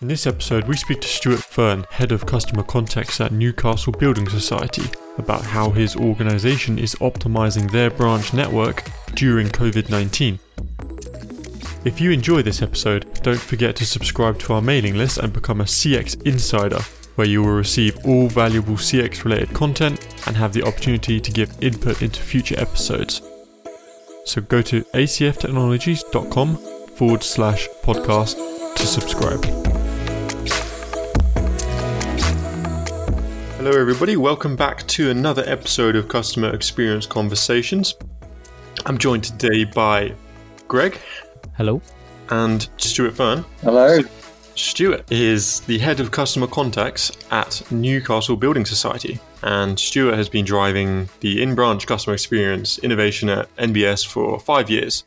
In this episode, we speak to Stuart Fern, Head of Customer Contacts at Newcastle Building Society, about how his organisation is optimising their branch network during COVID 19. If you enjoy this episode, don't forget to subscribe to our mailing list and become a CX Insider, where you will receive all valuable CX related content and have the opportunity to give input into future episodes. So go to acftechnologies.com forward slash podcast to subscribe. Hello, everybody. Welcome back to another episode of Customer Experience Conversations. I'm joined today by Greg. Hello. And Stuart Fern. Hello. Stuart is the head of customer contacts at Newcastle Building Society. And Stuart has been driving the in branch customer experience innovation at NBS for five years.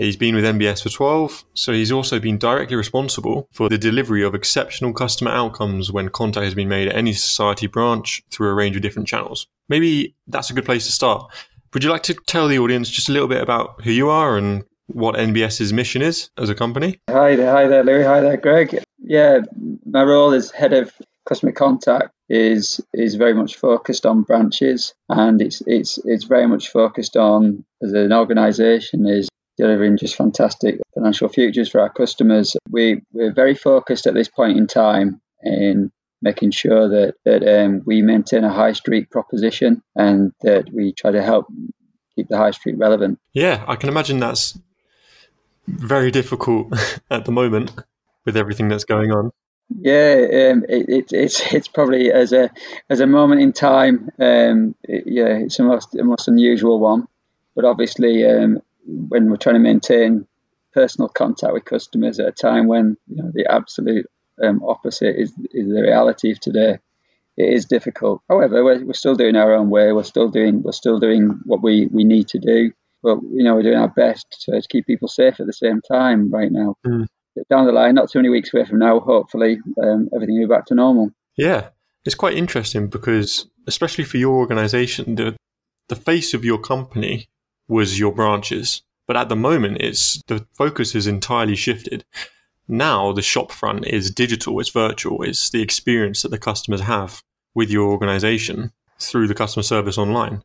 He's been with NBS for 12, so he's also been directly responsible for the delivery of exceptional customer outcomes when contact has been made at any society branch through a range of different channels. Maybe that's a good place to start. Would you like to tell the audience just a little bit about who you are and what NBS's mission is as a company? Hi there, hi there, Louis. Hi there, Greg. Yeah, my role as head of customer contact is is very much focused on branches, and it's it's it's very much focused on as an organisation is delivering just fantastic financial futures for our customers. We we're very focused at this point in time in making sure that that um, we maintain a high street proposition and that we try to help keep the high street relevant. Yeah, I can imagine that's very difficult at the moment with everything that's going on. Yeah, um, it, it, it's it's probably as a as a moment in time. Um, it, yeah, it's the most the most unusual one. But obviously, um, when we're trying to maintain personal contact with customers at a time when you know, the absolute um, opposite is is the reality of today, it is difficult. However, we're, we're still doing our own way. We're still doing we're still doing what we, we need to do but you know we're doing our best to, to keep people safe at the same time right now. Mm. Down the line, not too many weeks away from now, hopefully um, everything will be back to normal. Yeah, it's quite interesting because, especially for your organisation, the the face of your company was your branches, but at the moment, it's the focus is entirely shifted. Now the shop front is digital, it's virtual, it's the experience that the customers have with your organisation through the customer service online.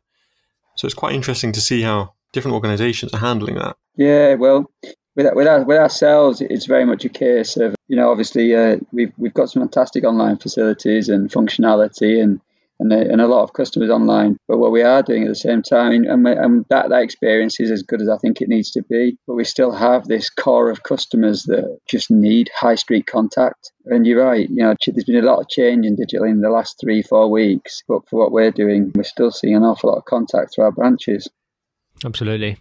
So it's quite interesting to see how different organisations are handling that. Yeah, well, with with, our, with ourselves, it's very much a case of you know obviously uh, we've we've got some fantastic online facilities and functionality and and a, and a lot of customers online. But what we are doing at the same time, and, and that that experience is as good as I think it needs to be. But we still have this core of customers that just need high street contact. And you're right, you know, there's been a lot of change in digital in the last three four weeks. But for what we're doing, we're still seeing an awful lot of contact through our branches. Absolutely.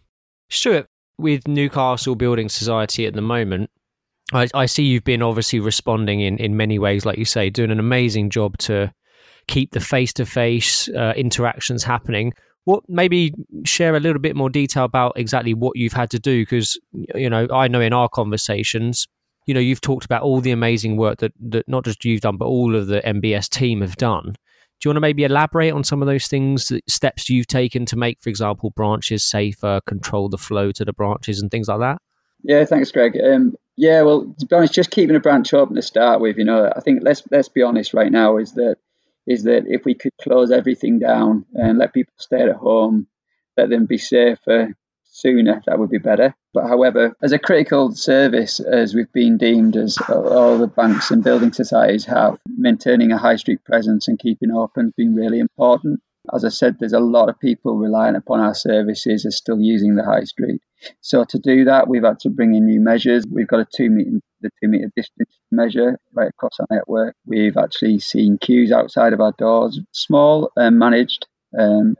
Stuart, with Newcastle Building Society at the moment, I, I, see you've been obviously responding in, in many ways, like you say, doing an amazing job to keep the face to face interactions happening. What maybe share a little bit more detail about exactly what you've had to do? Because, you know, I know in our conversations, you know, you've talked about all the amazing work that, that not just you've done, but all of the NBS team have done. Do you want to maybe elaborate on some of those things, steps you've taken to make, for example, branches safer, control the flow to the branches, and things like that? Yeah, thanks, Greg. Um, yeah, well, to be honest, just keeping a branch open to start with, you know, I think let's let's be honest right now is that is that if we could close everything down and let people stay at home, let them be safer, sooner, that would be better. But however, as a critical service, as we've been deemed as all the banks and building societies have, maintaining a high street presence and keeping open has been really important. As I said, there's a lot of people relying upon our services are still using the high street. So to do that, we've had to bring in new measures. We've got a two meter, the two meter distance measure right across our network. We've actually seen queues outside of our doors, small and managed. Um,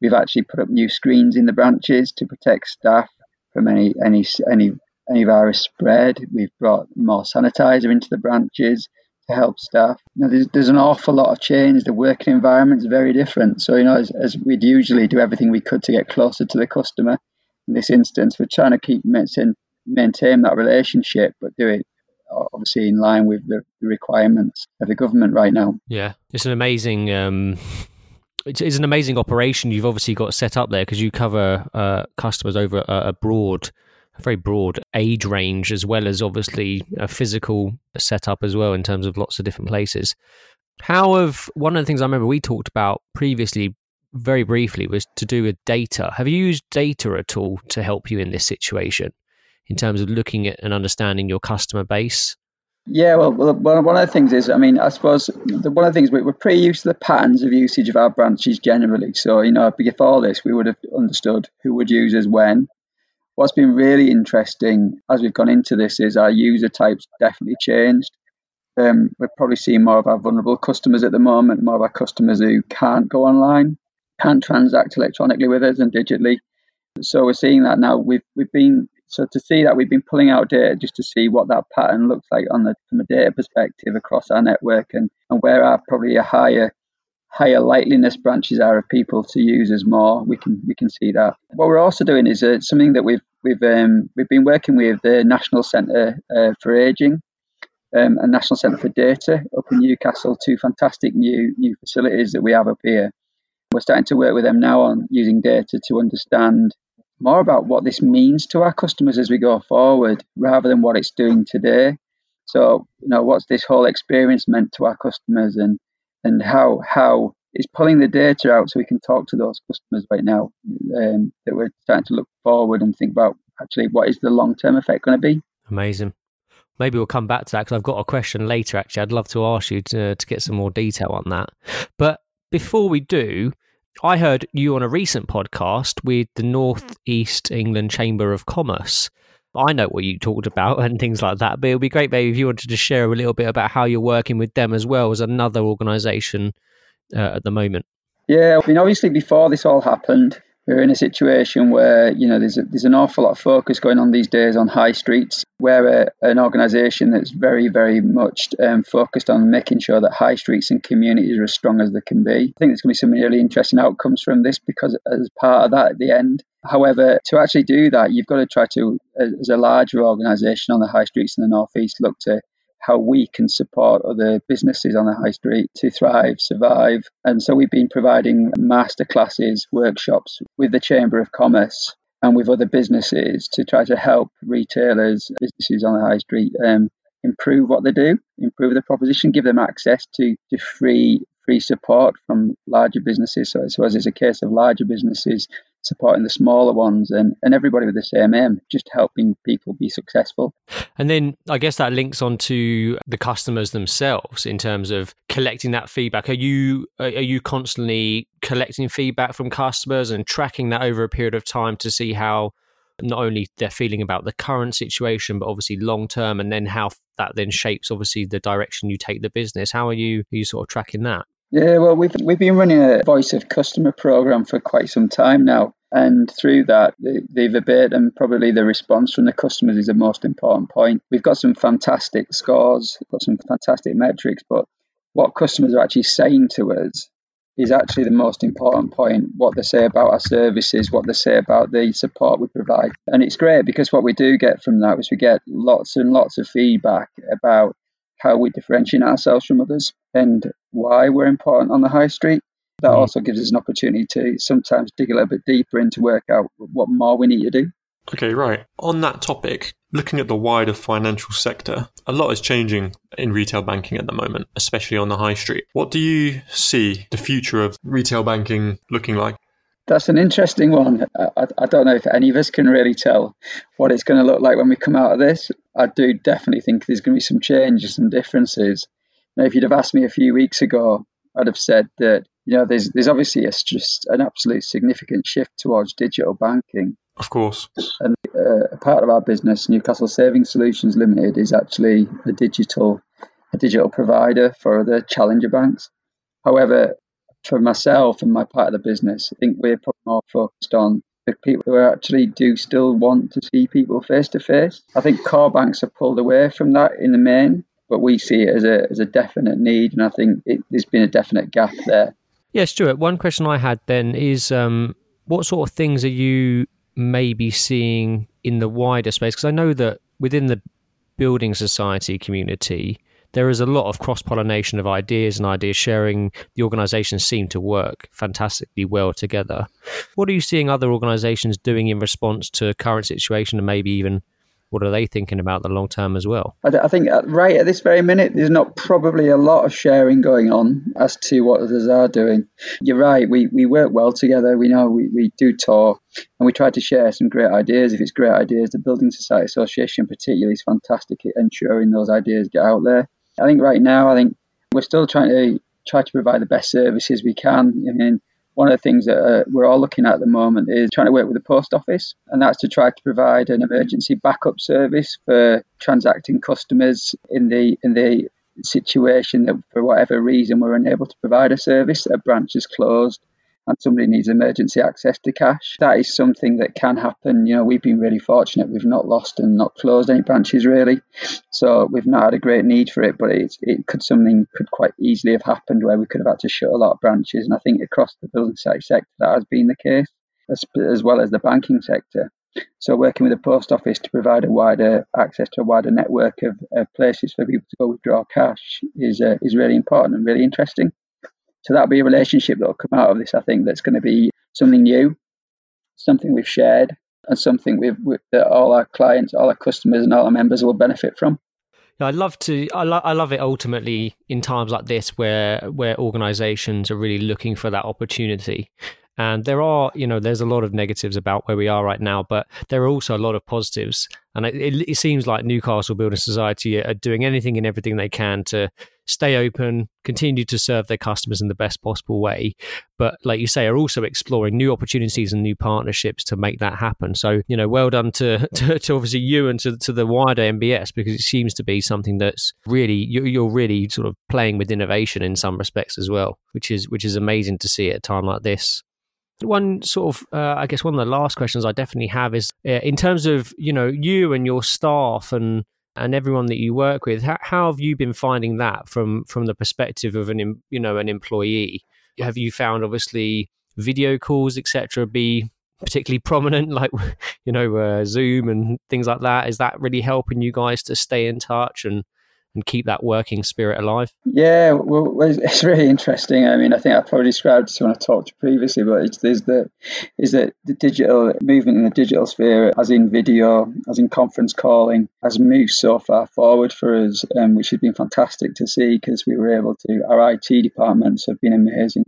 We've actually put up new screens in the branches to protect staff from any any any any virus spread. We've brought more sanitizer into the branches to help staff. You know, there's, there's an awful lot of change. The working environment is very different. So, you know, as, as we'd usually do everything we could to get closer to the customer, in this instance, we're trying to keep maintain, maintain that relationship, but do it obviously in line with the requirements of the government right now. Yeah, it's an amazing um, it's, it's an amazing operation you've obviously got set up there because you cover uh, customers over uh, abroad a very broad age range as well as obviously a physical setup as well in terms of lots of different mm. places. How have one of the things I remember we talked about previously very briefly was to do with data. Have you used data at all to help you in this situation in terms of looking at and understanding your customer base? Yeah, well, well, one of the things is, I mean, I suppose the, one of the things we, we're pretty used to the patterns of usage of our branches generally. So, you know, before this, we would have understood who would use us when. What's been really interesting as we've gone into this is our user types definitely changed. Um, we're probably seeing more of our vulnerable customers at the moment, more of our customers who can't go online, can't transact electronically with us and digitally. So we're seeing that now. We've we've been so to see that we've been pulling out data just to see what that pattern looks like on the from a data perspective across our network and, and where our probably a higher higher likeliness branches are of people to use us more. We can we can see that. What we're also doing is uh, something that we've we've um, we've been working with the National Centre uh, for Aging um, and National Centre for Data up in Newcastle. Two fantastic new new facilities that we have up here. We're starting to work with them now on using data to understand more about what this means to our customers as we go forward rather than what it's doing today. So, you know, what's this whole experience meant to our customers and and how how is pulling the data out so we can talk to those customers right now um, that we're starting to look forward and think about actually what is the long term effect going to be. Amazing. Maybe we'll come back to that because I've got a question later. Actually, I'd love to ask you to to get some more detail on that. But before we do, I heard you on a recent podcast with the North East England Chamber of Commerce. I know what you talked about and things like that, but it would be great maybe if you wanted to share a little bit about how you're working with them as well as another organisation uh, at the moment. Yeah, I mean, obviously, before this all happened, we're in a situation where you know there's a, there's an awful lot of focus going on these days on high streets. We're a, an organisation that's very very much um, focused on making sure that high streets and communities are as strong as they can be. I think there's going to be some really interesting outcomes from this because as part of that at the end. However, to actually do that, you've got to try to, as a larger organisation on the high streets in the northeast, look to how we can support other businesses on the high street to thrive, survive. And so we've been providing masterclasses, workshops with the Chamber of Commerce and with other businesses to try to help retailers, businesses on the high street um, improve what they do, improve the proposition, give them access to, to free free support from larger businesses. So I suppose it's a case of larger businesses supporting the smaller ones and, and everybody with the same aim, just helping people be successful. And then I guess that links on to the customers themselves in terms of collecting that feedback. Are you are you constantly collecting feedback from customers and tracking that over a period of time to see how not only they're feeling about the current situation, but obviously long term, and then how that then shapes obviously the direction you take the business. How are you are you sort of tracking that? Yeah, well, we've we've been running a voice of customer program for quite some time now, and through that, the, the verbatim, probably the response from the customers is the most important point. We've got some fantastic scores, got some fantastic metrics, but what customers are actually saying to us is actually the most important point. What they say about our services, what they say about the support we provide, and it's great because what we do get from that is we get lots and lots of feedback about how we differentiate ourselves from others and why we're important on the high street. That mm. also gives us an opportunity to sometimes dig a little bit deeper into work out what more we need to do. Okay, right. On that topic, looking at the wider financial sector, a lot is changing in retail banking at the moment, especially on the high street. What do you see the future of retail banking looking like? That's an interesting one. I, I, don't know if any of us can really tell what it's going to look like when we come out of this. I do definitely think there's going to be some changes, some differences. Now, if you'd have asked me a few weeks ago, I'd have said that you know there's there's obviously a, just an absolute significant shift towards digital banking. Of course. And uh, a part of our business, Newcastle Savings Solutions Limited, is actually a digital a digital provider for the challenger banks. However, for myself and my part of the business, I think we're probably more focused on the people who actually do still want to see people face to face. I think car banks have pulled away from that in the main, but we see it as a, as a definite need, and I think it, there's been a definite gap there. Yeah, Stuart, one question I had then is um, what sort of things are you maybe seeing in the wider space? Because I know that within the building society community, there is a lot of cross pollination of ideas and idea sharing. The organizations seem to work fantastically well together. What are you seeing other organizations doing in response to current situation and maybe even what are they thinking about the long term as well? I, think uh, right at this very minute, there's not probably a lot of sharing going on as to what others are doing. You're right. We, we work well together. We know we, we do talk and we try to share some great ideas. If it's great ideas, the Building Society Association particularly is fantastic at ensuring those ideas get out there. I think right now, I think we're still trying to try to provide the best services we can. I mean, one of the things that uh, we're all looking at at the moment is trying to work with the post office, and that's to try to provide an emergency backup service for transacting customers in the in the situation that for whatever reason we're unable to provide a service, a branch is closed, and somebody needs emergency access to cash. That is something that can happen. You know, we've been really fortunate. We've not lost and not closed any branches really. So we've not had a great need for it, but it's, it could something could quite easily have happened where we could have had to shut a lot of branches. And I think across the building site sector that has been the case, as, as well as the banking sector. So working with the post office to provide a wider access to a wider network of, of places for people to go withdraw cash is uh, is really important and really interesting. So that'll be a relationship that'll come out of this. I think that's going to be something new, something we've shared, and something we've, we, that all our clients, all our customers, and all our members will benefit from. I love to. I, lo- I love it. Ultimately, in times like this, where where organisations are really looking for that opportunity, and there are, you know, there's a lot of negatives about where we are right now, but there are also a lot of positives. And it, it, it seems like Newcastle Building Society are doing anything and everything they can to stay open, continue to serve their customers in the best possible way. But like you say, are also exploring new opportunities and new partnerships to make that happen. So, you know, well done to, to, to obviously you and to, to the wider NBS because it seems to be something that's really, you're really sort of playing with innovation in some respects as well, which is, which is amazing to see at a time like this. One sort of, uh, I guess, one of the last questions I definitely have is uh, in terms of you know you and your staff and and everyone that you work with. How, how have you been finding that from from the perspective of an you know an employee? Have you found obviously video calls etc. be particularly prominent, like you know uh, Zoom and things like that? Is that really helping you guys to stay in touch and and keep that working spirit alive? Yeah, well, it's really interesting. I mean, I think I probably described this when I talked previously, but it's there's the is that the digital movement in the digital sphere, as in video, as in conference calling, has moved so far forward for us, um, which has been fantastic to see because we were able to. Our IT departments have been amazing.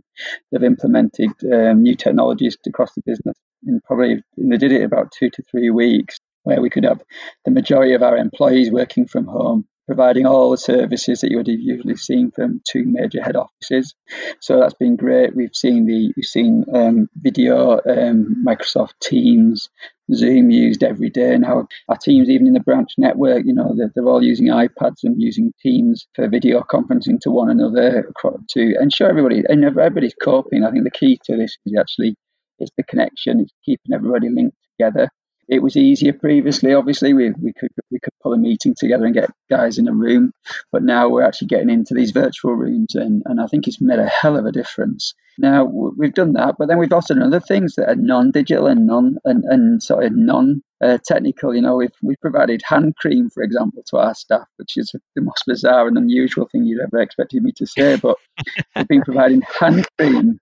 They've implemented um, new technologies across the business, and probably they did it about two to three weeks where we could have the majority of our employees working from home providing all the services that you would have usually seen from two major head offices. So that's been great. We've seen the we've seen um, video, um, Microsoft Teams, Zoom used every day now. Our teams, even in the branch network, you know, they're, they're all using iPads and using Teams for video conferencing to one another to ensure everybody and everybody's coping. I think the key to this is actually it's the connection, it's keeping everybody linked together it was easier previously. Obviously, we, we could we pull a meeting together and get guys in a room, but now we're actually getting into these virtual rooms, and, and I think it's made a hell of a difference. Now we've done that, but then we've also done other things that are non-digital and non and, and sort of non uh, technical. You know, we've we provided hand cream, for example, to our staff, which is the most bizarre and unusual thing you'd ever expected me to say. But we've been providing hand cream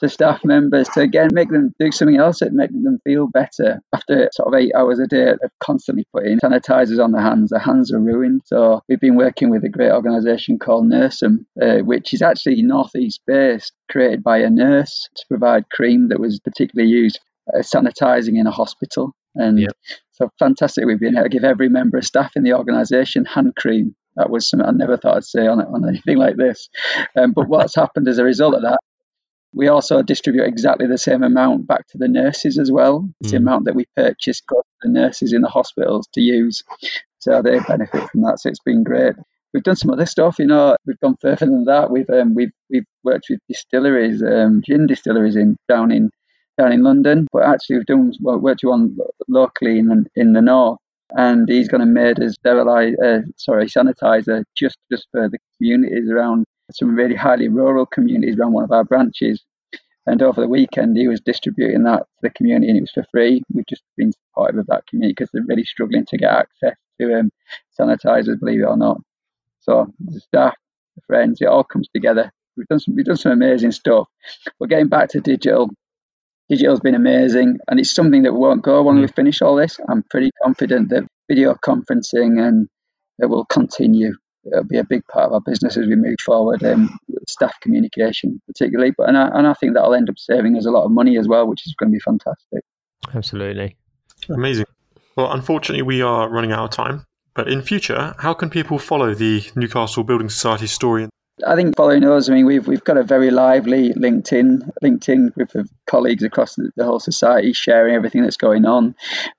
to staff members to again make them do something else that make them feel better after sort of eight hours a day of constantly putting sanitizers on their hands. Their hands are ruined. So we've been working with a great organisation called Nursem, uh, which is actually northeast based, created by a nurse to provide cream that was particularly used uh, sanitizing in a hospital. And yep. so fantastic. We've been able to give every member of staff in the organisation hand cream that was something I never thought I'd say on, on anything like this. Um, but what's happened as a result of that we also distribute exactly the same amount back to the nurses as well. Mm. The amount that we purchase goes to the nurses in the hospitals to use. So they benefit from that. So it's been great. We've done some other stuff, you know. We've gone further than that. We've um, we've we've worked with distilleries, um, gin distilleries in down in down in London. But actually, we've done well, worked with one locally in the in the north, and he's going to made us sterilize, uh, sorry, sanitizer just just for the communities around some really highly rural communities around one of our branches. And over the weekend, he was distributing that to the community and it was for free. We've just been supportive of that community because they're really struggling to get access to um, sanitizers, believe it or not. So the staff, the friends, it all comes together. We've done some, we've done some amazing stuff. We're getting back to digital. Digital's been amazing, and it's something that won't go when we mm. finish all this. I'm pretty confident that video conferencing and it will continue. It'll be a big part of our business as we move forward, um, staff communication particularly. But and I, and I think that'll end up saving us a lot of money as well, which is going to be fantastic. Absolutely, amazing. Well, unfortunately, we are running out of time. But in future, how can people follow the Newcastle Building Society story I think following us, I mean, we've we've got a very lively LinkedIn LinkedIn group of colleagues across the, the, whole society sharing everything that's going on.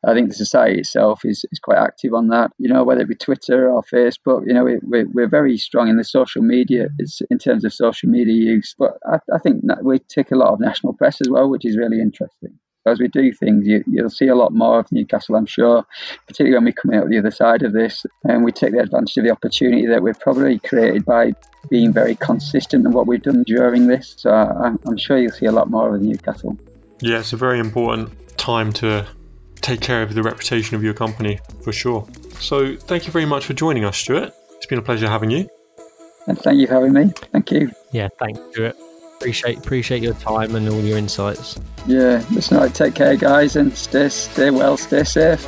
I think the society itself is, is quite active on that. You know, whether it be Twitter or Facebook, you know, we, we're, we're very strong in the social media it's in terms of social media use. But I, I think we take a lot of national press as well, which is really interesting as we do things, you, will see a lot more of Newcastle, I'm sure, particularly when we come out the other side of this and we take the advantage of the opportunity that we've probably created by being very consistent in what we've done during this. So I, I'm sure you'll see a lot more of Newcastle. Yeah, it's a very important time to take care of the reputation of your company for sure. So thank you very much for joining us, Stuart. It's been a pleasure having you. And thank you for having me. Thank you. Yeah, thanks, Stuart. Appreciate appreciate your time and all your insights. Yeah, listen, right, take care, guys, and stay stay well, stay safe.